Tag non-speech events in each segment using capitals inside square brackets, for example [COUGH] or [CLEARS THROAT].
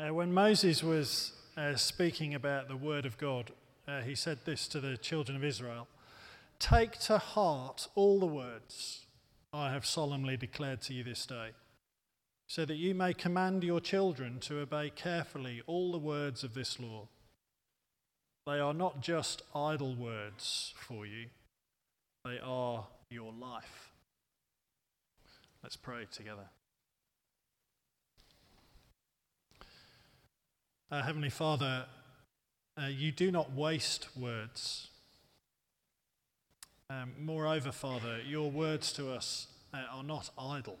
Uh, when Moses was uh, speaking about the word of God, uh, he said this to the children of Israel Take to heart all the words I have solemnly declared to you this day, so that you may command your children to obey carefully all the words of this law. They are not just idle words for you, they are your life. Let's pray together. Uh, Heavenly Father, uh, you do not waste words. Um, moreover, Father, your words to us uh, are not idle,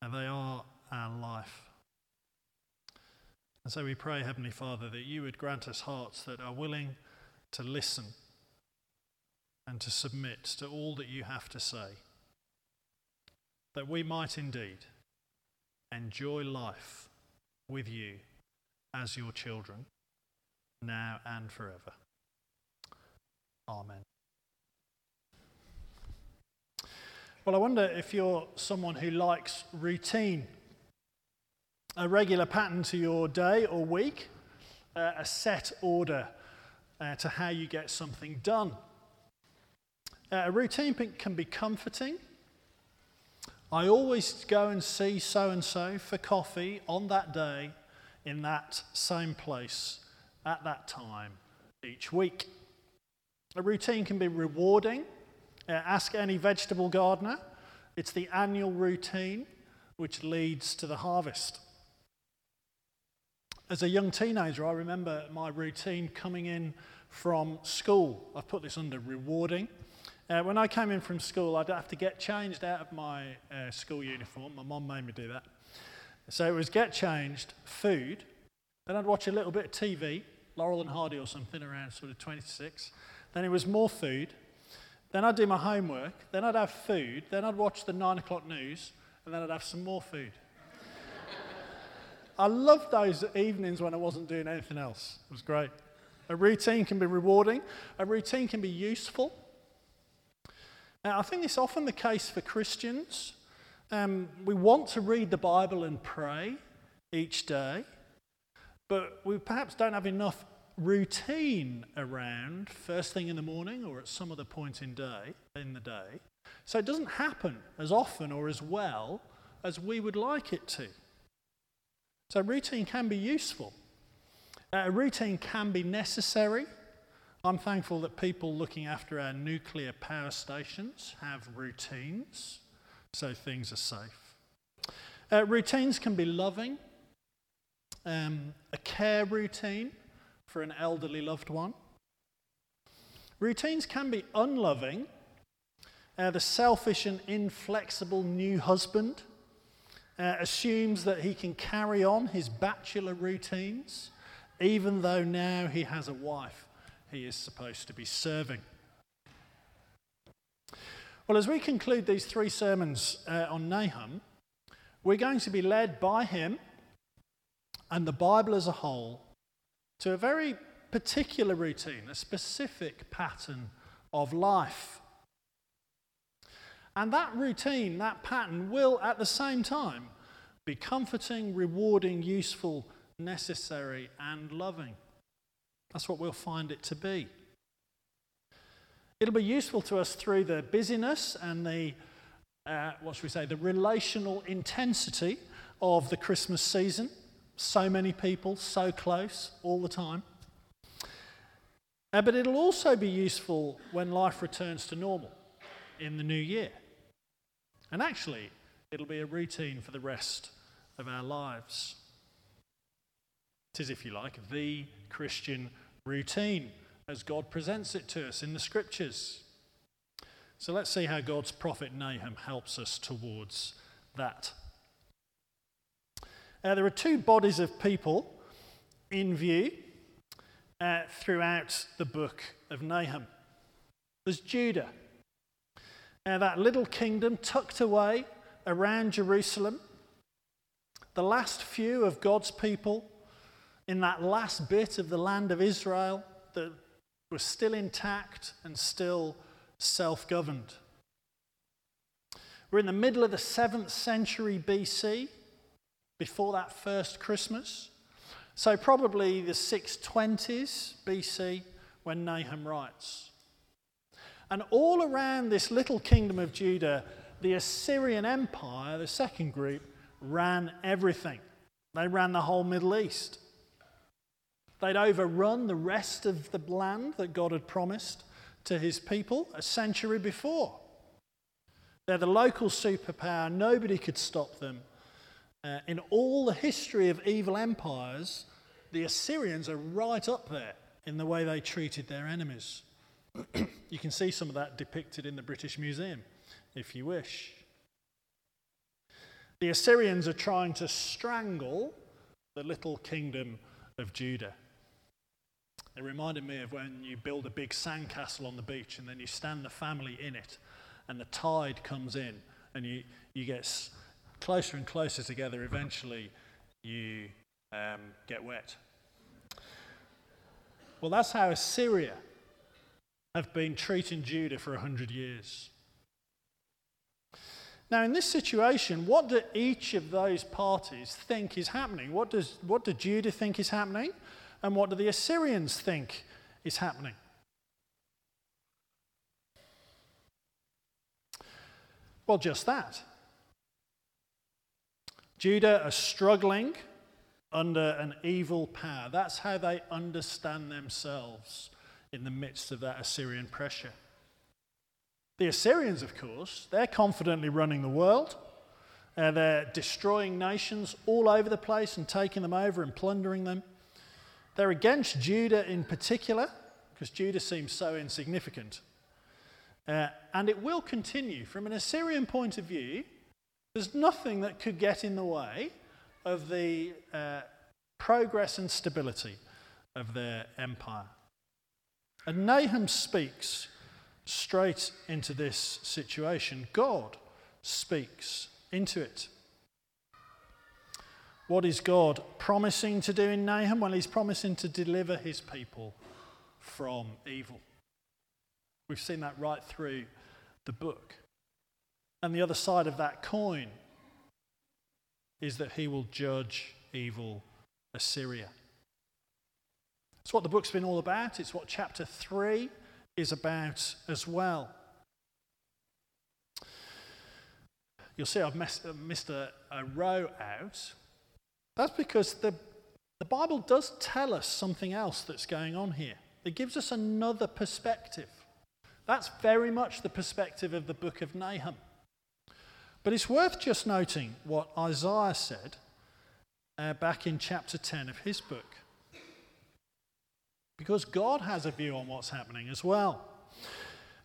and they are our life. And so we pray, Heavenly Father, that you would grant us hearts that are willing to listen and to submit to all that you have to say, that we might indeed enjoy life with you as your children, now and forever. Amen. Well, I wonder if you're someone who likes routine, a regular pattern to your day or week, uh, a set order uh, to how you get something done. Uh, a routine can be comforting. I always go and see so and so for coffee on that day in that same place at that time each week. A routine can be rewarding. Uh, ask any vegetable gardener. It's the annual routine which leads to the harvest. As a young teenager, I remember my routine coming in from school. I've put this under rewarding. Uh, when I came in from school, I'd have to get changed out of my uh, school uniform. My mum made me do that. So it was get changed, food, then I'd watch a little bit of TV, Laurel and Hardy or something around sort of 26. Then it was more food. Then I'd do my homework. Then I'd have food. Then I'd watch the nine o'clock news. And then I'd have some more food. I loved those evenings when I wasn't doing anything else. It was great. A routine can be rewarding, a routine can be useful. Now, I think it's often the case for Christians. Um, we want to read the Bible and pray each day, but we perhaps don't have enough routine around first thing in the morning or at some other point in day in the day. So it doesn't happen as often or as well as we would like it to. So routine can be useful. Uh, routine can be necessary. I'm thankful that people looking after our nuclear power stations have routines so things are safe. Uh, routines can be loving, um, a care routine for an elderly loved one. Routines can be unloving. Uh, the selfish and inflexible new husband uh, assumes that he can carry on his bachelor routines, even though now he has a wife he is supposed to be serving. Well, as we conclude these three sermons uh, on Nahum, we're going to be led by him and the Bible as a whole to a very particular routine, a specific pattern of life. And that routine, that pattern, will at the same time be comforting, rewarding, useful, necessary, and loving. That's what we'll find it to be. It'll be useful to us through the busyness and the, uh, what should we say, the relational intensity of the Christmas season. So many people, so close all the time. Uh, but it'll also be useful when life returns to normal in the new year. And actually, it'll be a routine for the rest of our lives. It is, if you like, the Christian routine as God presents it to us in the scriptures. So let's see how God's prophet Nahum helps us towards that. Uh, there are two bodies of people in view uh, throughout the book of Nahum. There's Judah, uh, that little kingdom tucked away around Jerusalem, the last few of God's people in that last bit of the land of Israel that was still intact and still self governed. We're in the middle of the 7th century BC, before that first Christmas. So, probably the 620s BC when Nahum writes. And all around this little kingdom of Judah, the Assyrian Empire, the second group, ran everything. They ran the whole Middle East. They'd overrun the rest of the land that God had promised to his people a century before. They're the local superpower, nobody could stop them. Uh, in all the history of evil empires, the Assyrians are right up there in the way they treated their enemies. [CLEARS THROAT] you can see some of that depicted in the British Museum, if you wish. The Assyrians are trying to strangle the little kingdom of Judah. It reminded me of when you build a big sandcastle on the beach and then you stand the family in it and the tide comes in and you, you get closer and closer together. Eventually, you um, get wet. Well, that's how Assyria have been treating Judah for 100 years. Now, in this situation, what do each of those parties think is happening? What does, what do Judah think is happening? And what do the Assyrians think is happening? Well, just that. Judah are struggling under an evil power. That's how they understand themselves in the midst of that Assyrian pressure. The Assyrians, of course, they're confidently running the world. Uh, they're destroying nations all over the place and taking them over and plundering them. They're against Judah in particular, because Judah seems so insignificant. Uh, and it will continue. From an Assyrian point of view, there's nothing that could get in the way of the uh, progress and stability of their empire. And Nahum speaks straight into this situation. God speaks into it. What is God promising to do in Nahum? Well, he's promising to deliver his people from evil. We've seen that right through the book. And the other side of that coin is that he will judge evil Assyria. It's what the book's been all about. It's what chapter 3 is about as well. You'll see I've uh, missed a, a row out. That's because the, the Bible does tell us something else that's going on here. It gives us another perspective. That's very much the perspective of the book of Nahum. But it's worth just noting what Isaiah said uh, back in chapter 10 of his book. Because God has a view on what's happening as well.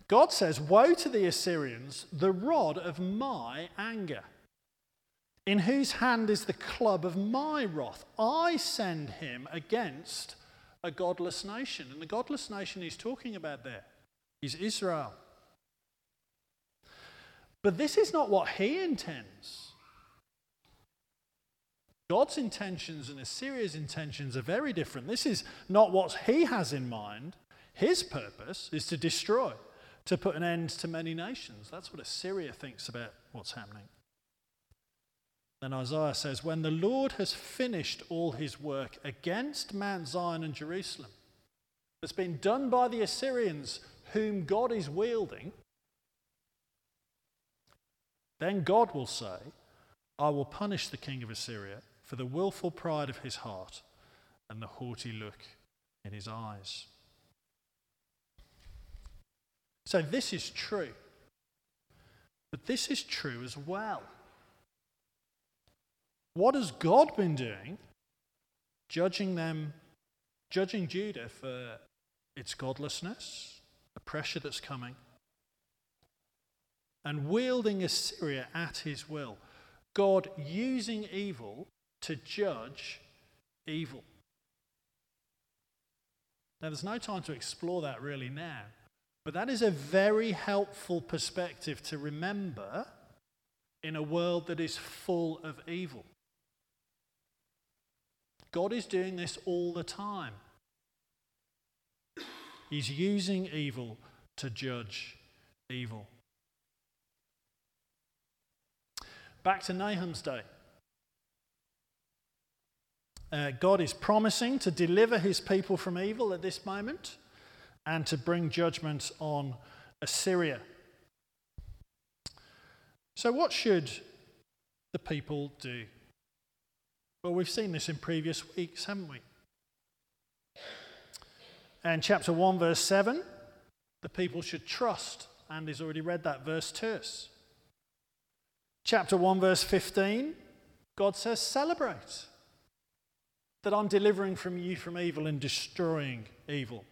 God says, Woe to the Assyrians, the rod of my anger. In whose hand is the club of my wrath? I send him against a godless nation. And the godless nation he's talking about there is Israel. But this is not what he intends. God's intentions and Assyria's intentions are very different. This is not what he has in mind. His purpose is to destroy, to put an end to many nations. That's what Assyria thinks about what's happening. Then Isaiah says, When the Lord has finished all his work against Mount Zion and Jerusalem, that's been done by the Assyrians, whom God is wielding, then God will say, I will punish the king of Assyria for the wilful pride of his heart and the haughty look in his eyes. So, this is true. But this is true as well. What has God been doing? Judging them, judging Judah for its godlessness, the pressure that's coming, and wielding Assyria at his will. God using evil to judge evil. Now, there's no time to explore that really now, but that is a very helpful perspective to remember in a world that is full of evil. God is doing this all the time. He's using evil to judge evil. Back to Nahum's day. Uh, God is promising to deliver his people from evil at this moment and to bring judgment on Assyria. So, what should the people do? Well, we've seen this in previous weeks, haven't we? And chapter 1, verse 7, the people should trust. Andy's already read that verse us. Chapter 1, verse 15, God says, Celebrate that I'm delivering from you from evil and destroying evil.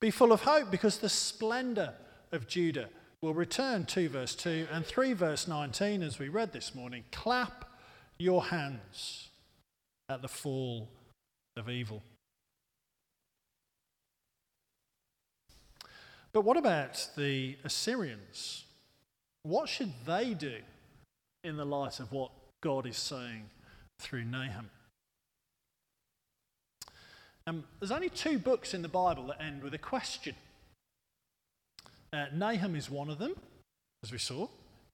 Be full of hope because the splendor of Judah will return. 2 verse 2 and 3 verse 19, as we read this morning. Clap your hands at the fall of evil. But what about the Assyrians? What should they do in the light of what God is saying through Nahum? Um, there's only two books in the Bible that end with a question. Uh, Nahum is one of them, as we saw.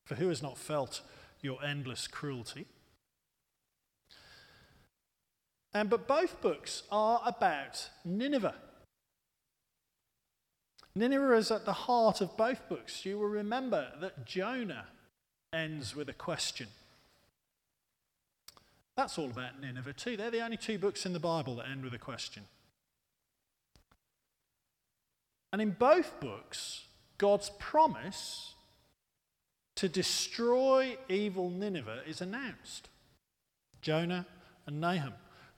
For who has not felt your endless cruelty? Um, but both books are about Nineveh. Nineveh is at the heart of both books. You will remember that Jonah ends with a question. That's all about Nineveh, too. They're the only two books in the Bible that end with a question. And in both books, God's promise to destroy evil Nineveh is announced. Jonah and Nahum.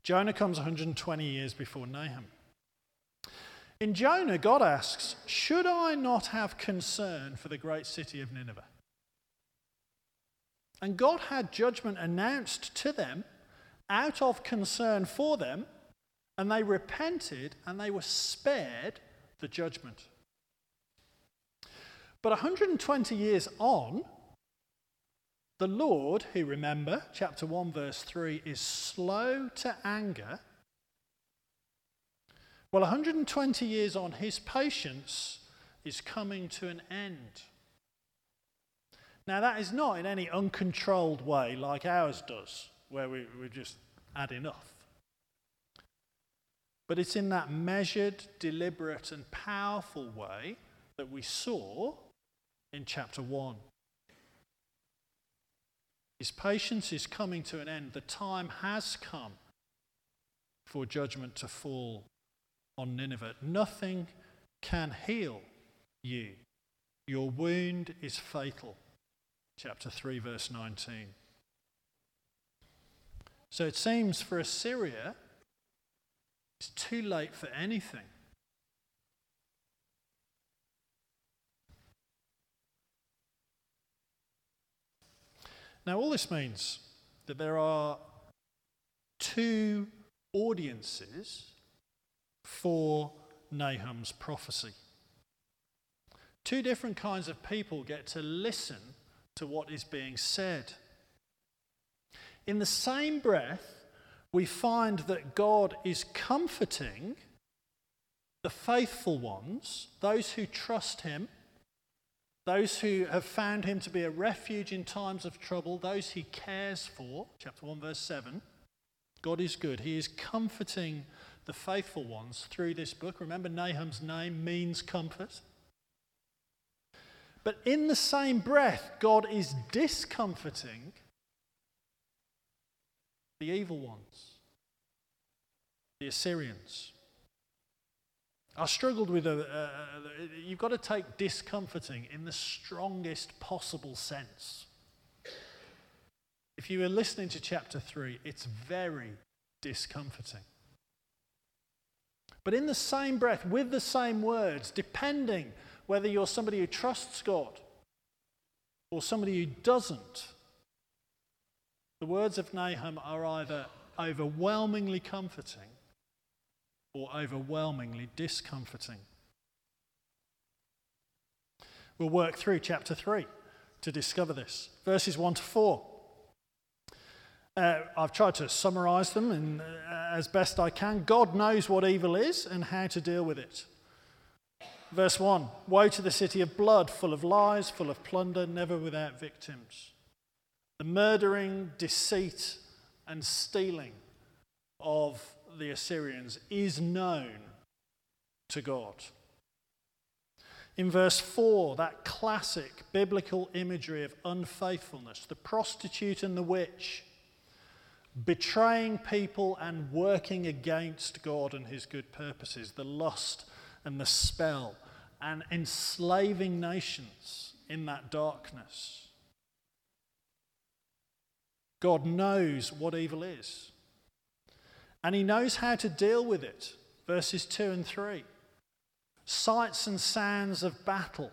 Jonah comes 120 years before Nahum. In Jonah, God asks, Should I not have concern for the great city of Nineveh? And God had judgment announced to them out of concern for them, and they repented and they were spared the judgment. But 120 years on, the Lord, who remember, chapter 1, verse 3, is slow to anger. Well, 120 years on, his patience is coming to an end. Now, that is not in any uncontrolled way like ours does, where we, we just add enough. But it's in that measured, deliberate, and powerful way that we saw in chapter 1. His patience is coming to an end. The time has come for judgment to fall on Nineveh. Nothing can heal you. Your wound is fatal chapter 3, verse 19. So it seems for Assyria, it's too late for anything. Now, all this means that there are two audiences for Nahum's prophecy. Two different kinds of people get to listen to what is being said. In the same breath, we find that God is comforting the faithful ones, those who trust Him, those who have found Him to be a refuge in times of trouble, those He cares for. Chapter 1, verse 7. God is good. He is comforting the faithful ones through this book. Remember, Nahum's name means comfort. But in the same breath, God is discomforting the evil ones, the Assyrians. I struggled with a, uh, you've got to take discomforting in the strongest possible sense. If you were listening to chapter 3, it's very discomforting. But in the same breath, with the same words, depending whether you're somebody who trusts God or somebody who doesn't, the words of Nahum are either overwhelmingly comforting or overwhelmingly discomforting. We'll work through chapter 3 to discover this. Verses 1 to 4. Uh, I've tried to summarize them in, uh, as best I can. God knows what evil is and how to deal with it. Verse 1 Woe to the city of blood, full of lies, full of plunder, never without victims. The murdering, deceit, and stealing the Assyrians is known to God. In verse 4, that classic biblical imagery of unfaithfulness, the prostitute and the witch, betraying people and working against God and his good purposes, the lust and the spell, and enslaving nations in that darkness. God knows what evil is, and he knows how to deal with it. Verses 2 and 3 sights and sounds of battle.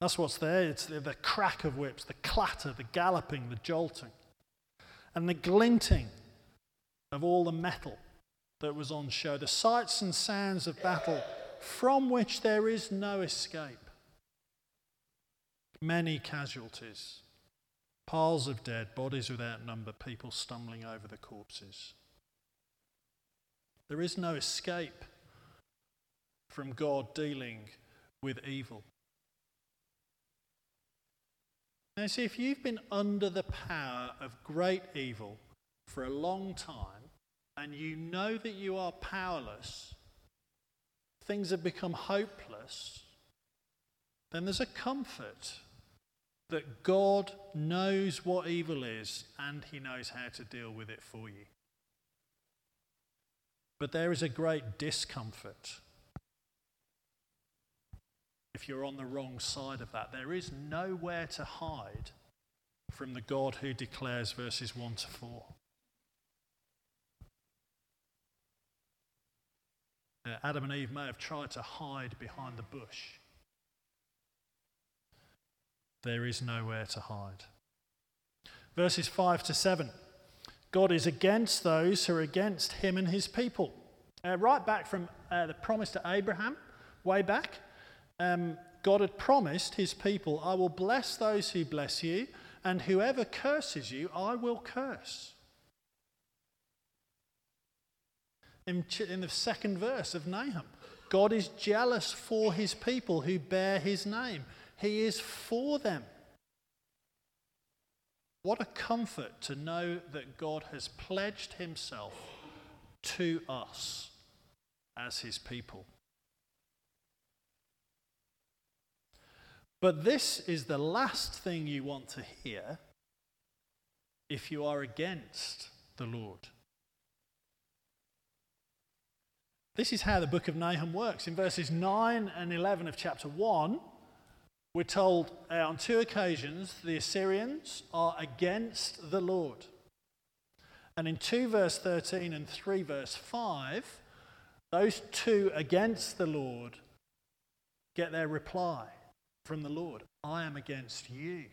That's what's there. It's the, crack of whips, the clatter, the galloping, the jolting, and the glinting of all the metal that was on show. The sights and sounds of battle from which there is no escape. Many casualties, piles of dead, bodies without number, people stumbling over the corpses. There is no escape from God dealing with evil. Now, see, if you've been under the power of great evil for a long time and you know that you are powerless, things have become hopeless, then there's a comfort that God knows what evil is and he knows how to deal with it for you. But there is a great discomfort if you're on the wrong side of that. There is nowhere to hide from the God who declares verses 1 to 4. Uh, Adam and Eve may have tried to hide behind the bush. There is nowhere to hide. Verses 5 to 7. God is against those who are against him and his people. Uh, right back from uh, the promise to Abraham, way back, um, God had promised his people, I will bless those who bless you, and whoever curses you, I will curse. In, in the second verse of Nahum, God is jealous for his people who bear his name, he is for them. What a comfort to know that God has pledged himself to us as his people. But this is the last thing you want to hear if you are against the Lord. This is how the book of Nahum works. In verses 9 and 11 of chapter 1, we're told uh, on two occasions the Assyrians are against the Lord. And in 2 verse 13 and 3 verse 5, those two against the Lord get their reply from the Lord I am against you.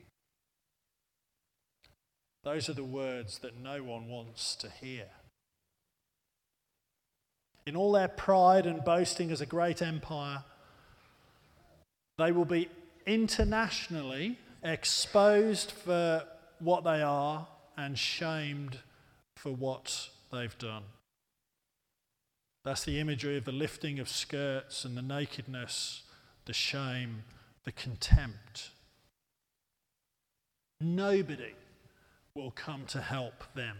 Those are the words that no one wants to hear. In all their pride and boasting as a great empire, they will be internationally exposed for what they are and shamed for what they've done. That's the imagery of the lifting of skirts and the nakedness, the shame, the contempt. Nobody will come to help them.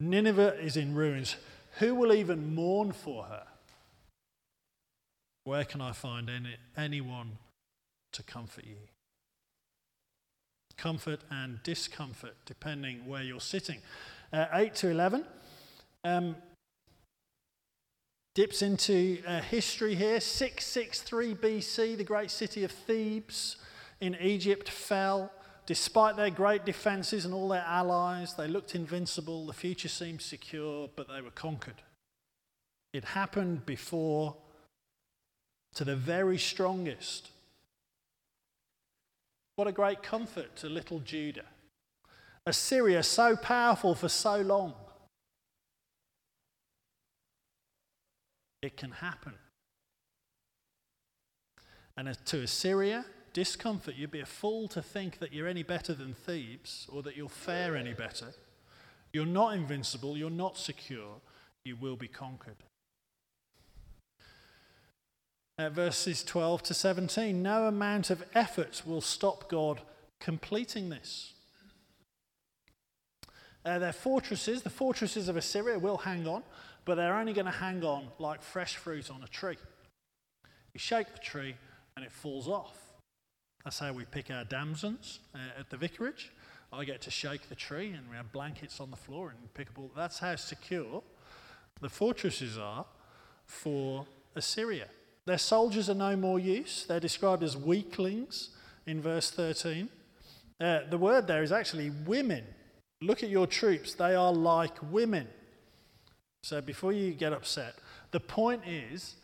Nineveh is in ruins. Who will even mourn for her? Where can I find any, anyone to comfort you? Comfort and discomfort, depending where you're sitting. Uh, 8 to 11. Um, dips into uh, history here. 663 BC, the great city of Thebes in Egypt fell. Despite their great defenses and all their allies, they looked invincible. The future seemed secure, but they were conquered. It happened before to the very strongest. What a great comfort to little Judah. Assyria, so powerful for so long, It can happen. And to Assyria, discomfort, you'd be a fool to think that you're any better than Thebes or that you'll fare any better. You're not invincible, you're not secure, you will be conquered. At verses 12 to 17, no amount of effort will stop God completing this. Uh, their fortresses, the fortresses of Assyria, will hang on, but they're only going to hang on like fresh fruit on a tree. You shake the tree and it falls off. That's how we pick our damsons uh, at the vicarage. I get to shake the tree and we have blankets on the floor and pick up all. That's how secure the fortresses are for Assyria. Their soldiers are no more use. They're described as weaklings in verse 13. Uh, the word there is actually women. Look at your troops, they are like women. So before you get upset, the point is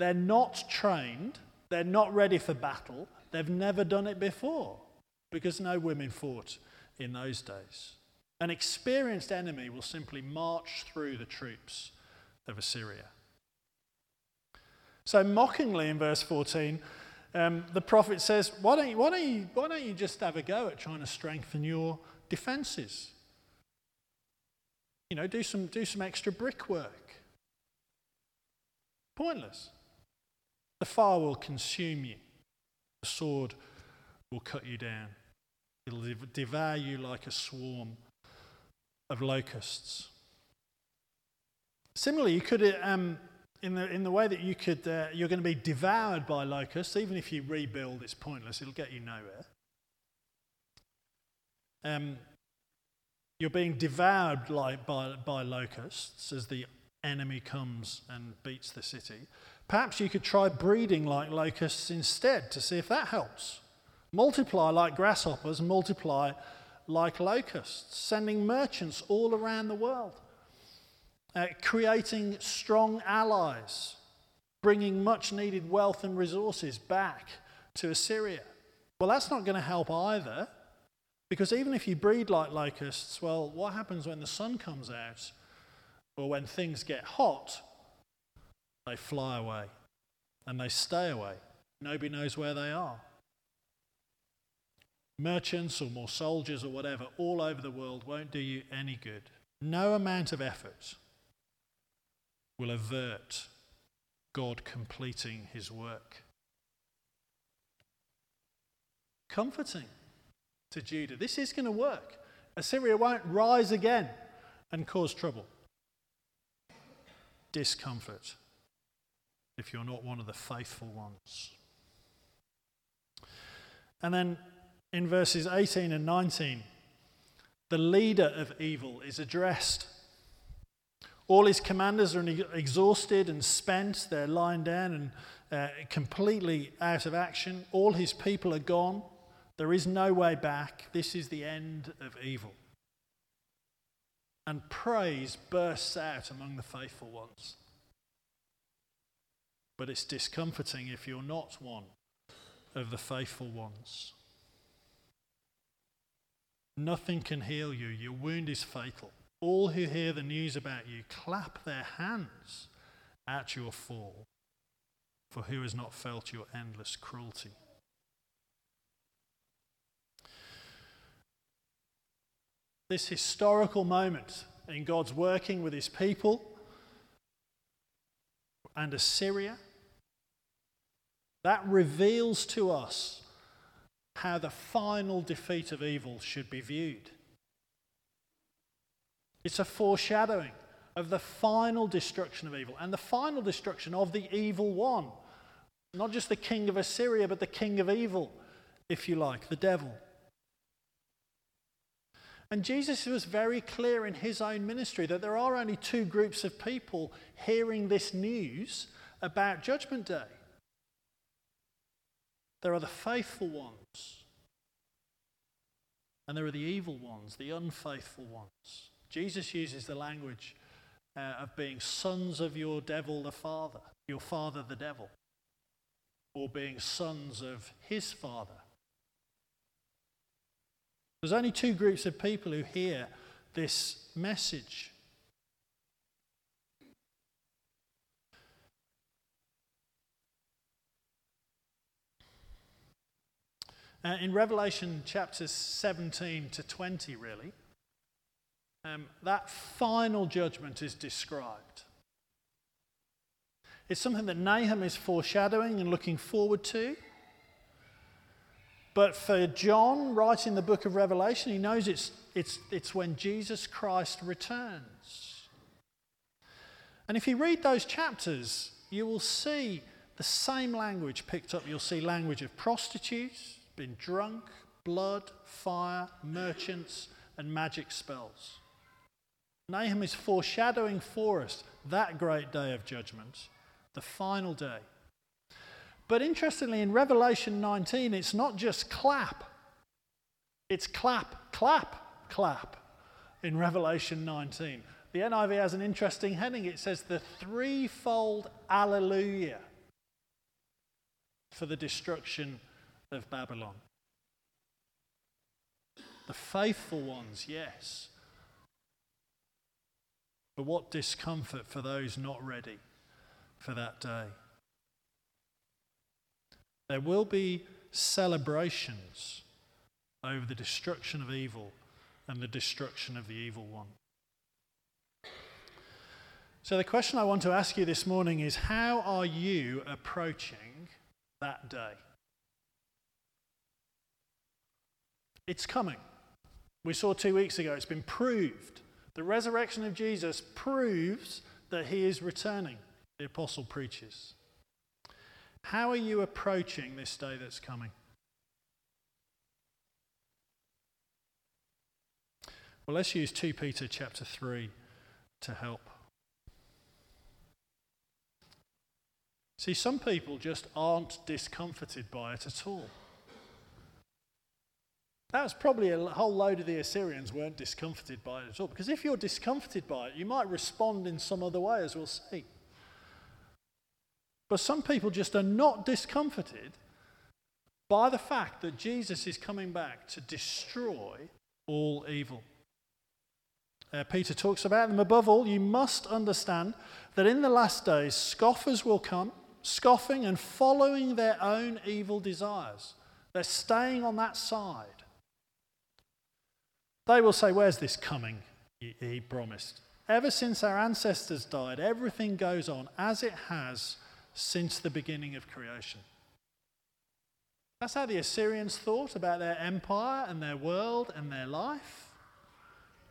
they're not trained, they're not ready for battle, they've never done it before because no women fought in those days. An experienced enemy will simply march through the troops of Assyria. So, mockingly in verse 14, um, the prophet says, why don't, you, why, don't you, why don't you just have a go at trying to strengthen your defenses? You know, do some, do some extra brickwork. Pointless. The fire will consume you, the sword will cut you down. It'll devour you like a swarm of locusts. Similarly, you could, um, in, the, in the way that you could, uh, you're going to be devoured by locusts, even if you rebuild, it's pointless, it'll get you nowhere. Um, you're being devoured like, by, by locusts as the enemy comes and beats the city. Perhaps you could try breeding like locusts instead to see if that helps. Multiply like grasshoppers, multiply like locusts, sending merchants all around the world, uh, creating strong allies, bringing much needed wealth and resources back to Assyria. Well, that's not going to help either, because even if you breed like locusts, well, what happens when the sun comes out or when things get hot? They fly away and they stay away. Nobody knows where they are merchants or more soldiers or whatever all over the world won't do you any good. No amount of effort will avert God completing his work. Comforting to Judah. This is going to work. Assyria won't rise again and cause trouble. Discomfort if you're not one of the faithful ones. And then in verses 18 and 19, the leader of evil is addressed. All his commanders are exhausted and spent. They're lying down and uh, completely out of action. All his people are gone. There is no way back. This is the end of evil. And praise bursts out among the faithful ones. But it's discomforting if you're not one of the faithful ones. Nothing can heal you. Your wound is fatal. All who hear the news about you clap their hands at your fall, for who has not felt your endless cruelty? This historical moment in God's working with his people and Assyria, that reveals to us how the final defeat of evil should be viewed. It's a foreshadowing of the final destruction of evil and the final destruction of the evil one. Not just the king of Assyria, but the king of evil, if you like, the devil. And Jesus was very clear in his own ministry that there are only two groups of people hearing this news about Judgment Day. There are the faithful ones, and there are the evil ones, the unfaithful ones. Jesus uses the language uh, of being sons of your devil, the father, your father, the devil, or being sons of his father. There's only two groups of people who hear this message. Uh, in Revelation chapters 17 to 20, really, um, that final judgment is described. It's something that Nahum is foreshadowing and looking forward to. But for John, writing the book of Revelation, he knows it's, It's, it's when Jesus Christ returns. And if you read those chapters, you will see the same language picked up. You'll see language of prostitutes, been drunk, blood, fire, merchants, and magic spells. Nahum is foreshadowing for us that great day of judgment, the final day. But interestingly, in Revelation 19, it's not just clap, it's clap, clap, clap in Revelation 19. The NIV has an interesting heading. It says the threefold alleluia for the destruction of Babylon. The faithful ones, yes. But what discomfort for those not ready for that day. There will be celebrations over the destruction of evil and the destruction of the evil one. So, the question I want to ask you this morning is how are you approaching that day? It's coming. We saw two weeks ago, it's been proved. The resurrection of Jesus proves that he is returning, the apostle preaches. How are you approaching this day that's coming? Well, let's use 2 Peter chapter 3 to help. See, some people just aren't discomforted by it at all. That's probably a whole load of the Assyrians weren't discomforted by it at all. Because if you're discomforted by it, you might respond in some other way, as we'll see. But some people just are not discomforted by the fact that Jesus is coming back to destroy all evil. Uh, Peter talks about them. Above all, you must understand that in the last days, scoffers will come, scoffing and following their own evil desires. They're staying on that side. They will say, Where's this coming? He promised. Ever since our ancestors died, everything goes on as it has since the beginning of creation. That's how the Assyrians thought about their empire and their world and their life.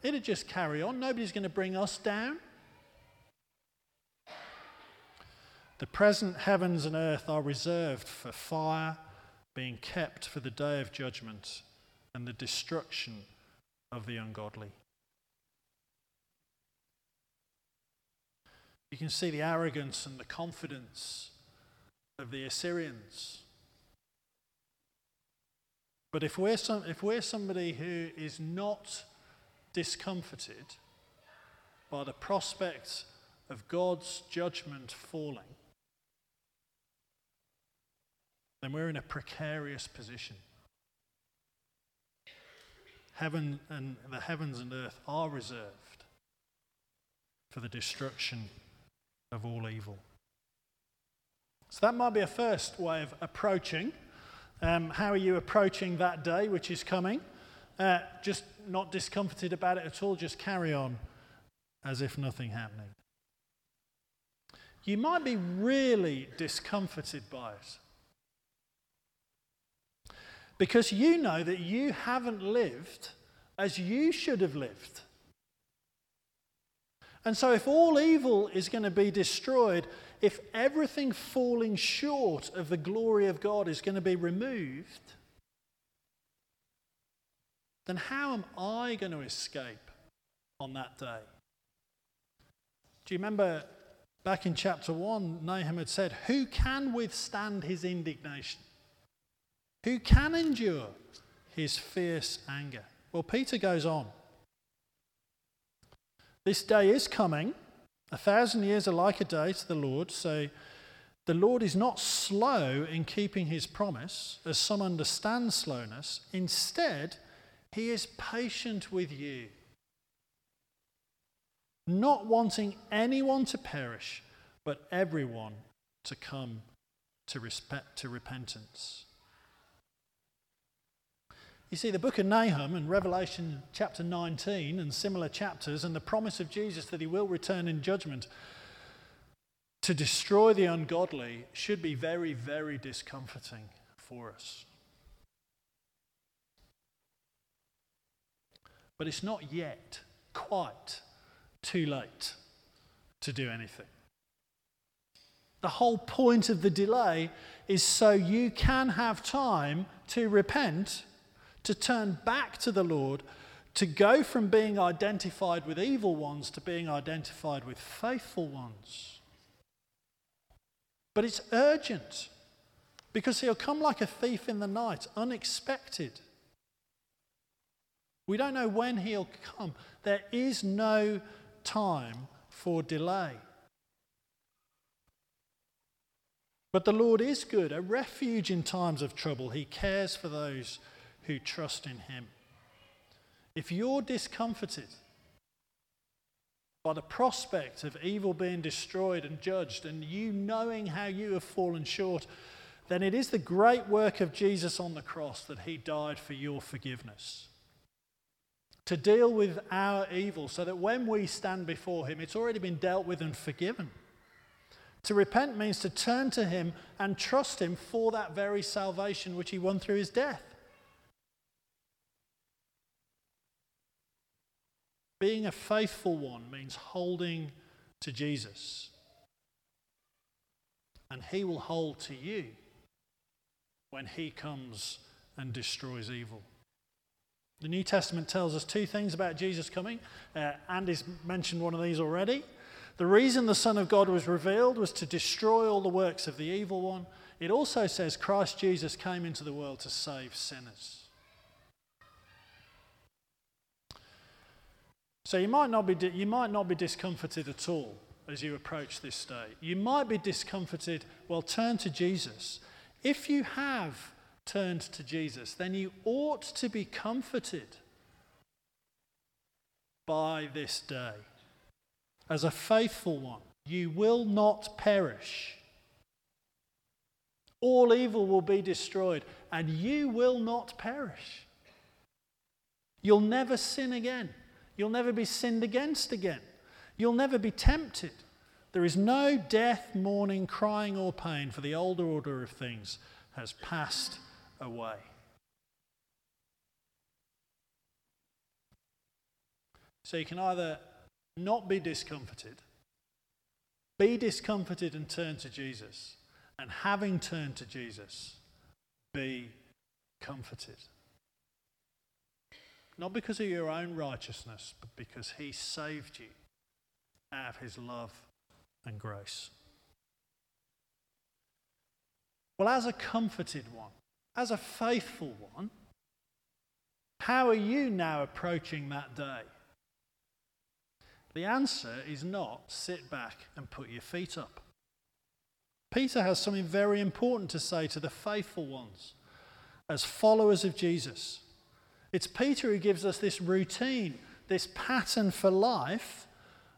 It'd just carry on. Nobody's going to bring us down. The present heavens and earth are reserved for fire, being kept for the day of judgment and the destruction of the ungodly. You can see the arrogance and the confidence of the Assyrians. But if we're, some, if we're somebody who is not discomforted by the prospect of God's judgment falling, then we're in a precarious position. Heaven and the heavens and earth are reserved for the destruction of all evil. So that might be a first way of approaching. Um, how are you approaching that day which is coming? Uh, just not discomforted about it at all, just carry on as if nothing happening. You might be really discomforted by it because you know that you haven't lived as you should have lived. And so, if all evil is going to be destroyed, if everything falling short of the glory of God is going to be removed, then how am I going to escape on that day? Do you remember back in chapter 1, Nahum had said, Who can withstand his indignation? Who can endure his fierce anger? Well, Peter goes on. This day is coming. A thousand years are like a day to the Lord. So the Lord is not slow in keeping his promise, as some understand slowness. Instead, he is patient with you, not wanting anyone to perish, but everyone to come to, respect, to repentance. You see, the book of Nahum and Revelation chapter 19 and similar chapters, and the promise of Jesus that he will return in judgment to destroy the ungodly should be very, very discomforting for us. but it's not yet quite too late to do anything. The whole point of the delay is so you can have time to repent, to turn back to the Lord, to go from being identified with evil ones to being identified with faithful ones. But it's urgent because he'll come like a thief in the night, unexpected. We don't know when he'll come. There is no time for delay. But the Lord is good, a refuge in times of trouble. He cares for those who trust in Him. If you're discomforted by the prospect of evil being destroyed and judged, and you knowing how you have fallen short, then it is the great work of Jesus on the cross that He died for your forgiveness. To deal with our evil so that when we stand before Him, it's already been dealt with and forgiven. To repent means to turn to Him and trust Him for that very salvation which He won through His death. Being a faithful one means holding to Jesus. And He will hold to you when He comes and destroys evil. The New Testament tells us two things about Jesus coming. Uh, Andy's mentioned one of these already. The reason the Son of God was revealed was to destroy all the works of the evil one. It also says Christ Jesus came into the world to save sinners. So you might not be, you might not be discomforted at all as you approach this day. You might be discomforted, well, turn to Jesus. If you have turned to Jesus, then you ought to be comforted by this day as a faithful one. You will not perish. All evil will be destroyed, and you will not perish. You'll never sin again. You'll never be sinned against again. You'll never be tempted. There is no death, mourning, crying, or pain, for the older order of things has passed away. So you can either not be discomforted. Be discomforted and turn to Jesus. And having turned to Jesus, be comforted. Not because of your own righteousness, but because he saved you out of his love and grace. Well, as a comforted one, as a faithful one, how are you now approaching that day? The answer is not sit back and put your feet up. Peter has something very important to say to the faithful ones as followers of Jesus. It's Peter who gives us this routine, this pattern for life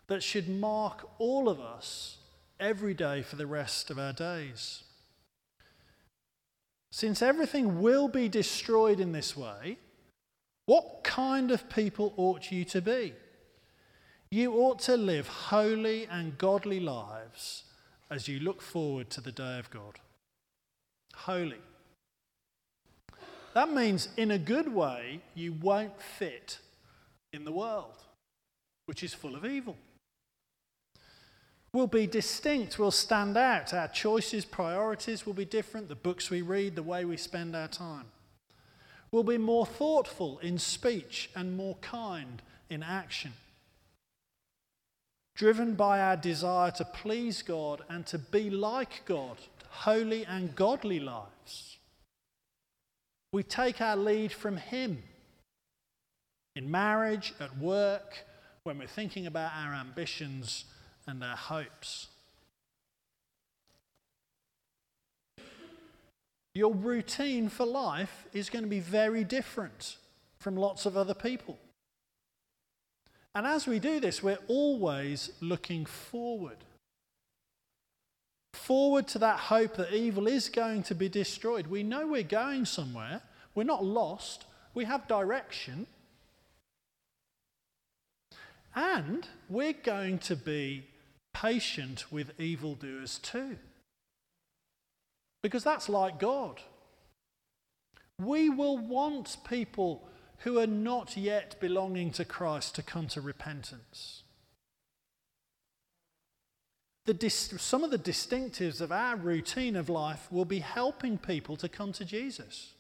that should mark all of us every day for the rest of our days. Since everything will be destroyed in this way, what kind of people ought you to be? You ought to live holy and godly lives as you look forward to the day of God. Holy. That means, in a good way, you won't fit in the world, which is full of evil. We'll be distinct, we'll stand out. Our choices, priorities will be different, the books we read, the way we spend our time. We'll be more thoughtful in speech and more kind in action driven by our desire to please God and to be like God, holy and godly lives. We take our lead from Him in marriage, at work, when we're thinking about our ambitions and our hopes. Your routine for life is going to be very different from lots of other people. And as we do this, we're always looking forward. Forward to that hope that evil is going to be destroyed. We know we're going somewhere. We're not lost. We have direction. And we're going to be patient with evildoers too. Because that's like God. We will want people who are not yet belonging to Christ to come to repentance. Dis- some of the distinctives of our routine of life will be helping people to come to Jesus.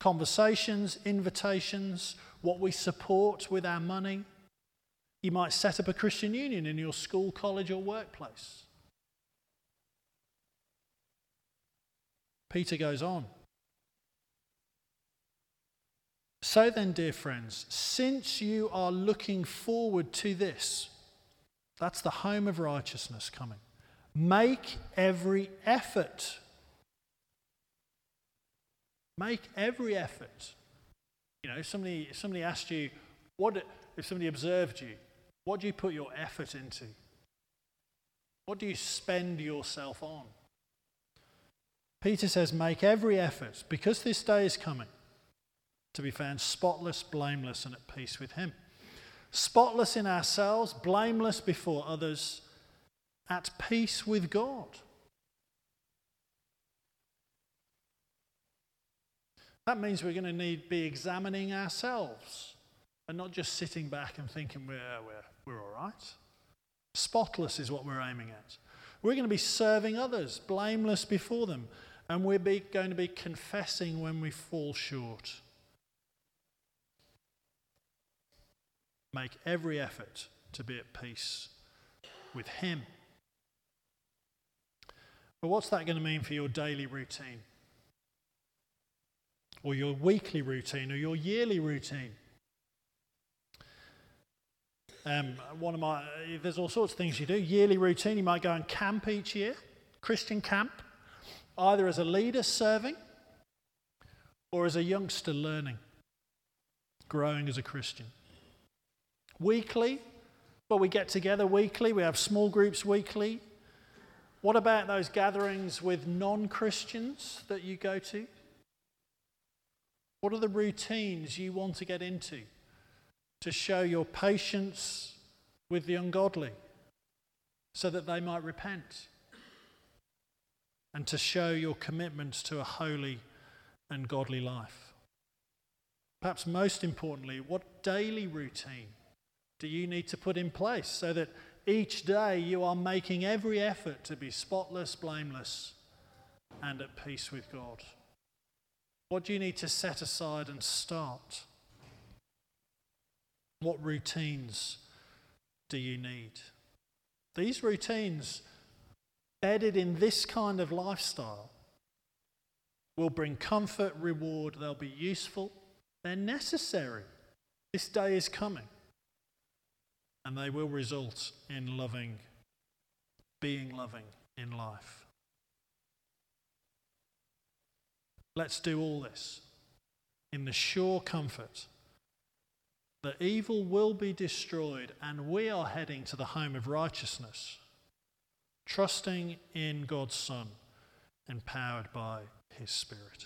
Conversations, invitations, what we support with our money. You might set up a Christian union in your school, college, or workplace. Peter goes on. So then, dear friends, since you are looking forward to this, that's the home of righteousness coming, make every effort. Make every effort. You know, if somebody, if somebody asked you, what, if somebody observed you, what do you put your effort into? What do you spend yourself on? Peter says, make every effort because this day is coming to be found spotless, blameless, and at peace with Him. Spotless in ourselves, blameless before others, at peace with God. That means we're going to need be examining ourselves and not just sitting back and thinking we're, we're, we're all right. Spotless is what we're aiming at. We're going to be serving others, blameless before them, and we're be, going to be confessing when we fall short. Make every effort to be at peace with Him. But what's that going to mean for your daily routine? Or your weekly routine or your yearly routine? Um, one of my, there's all sorts of things you do. Yearly routine, you might go and camp each year, Christian camp, either as a leader serving or as a youngster learning, growing as a Christian weekly? Well, we get together weekly, we have small groups weekly. What about those gatherings with non Christians that you go to? What are the routines you want to get into to show your patience with the ungodly so that they might repent? And to show your commitment to a holy and godly life. Perhaps most importantly, what daily routine do you need to put in place so that each day you are making every effort to be spotless, blameless, and at peace with God? What do you need to set aside and start? What routines do you need? These routines, bedded in this kind of lifestyle, will bring comfort, reward, they'll be useful, they're necessary. This day is coming and they will result in loving, being loving in life. Let's do all this in the sure comfort that evil will be destroyed and we are heading to the home of righteousness, trusting in God's Son, empowered by his Spirit.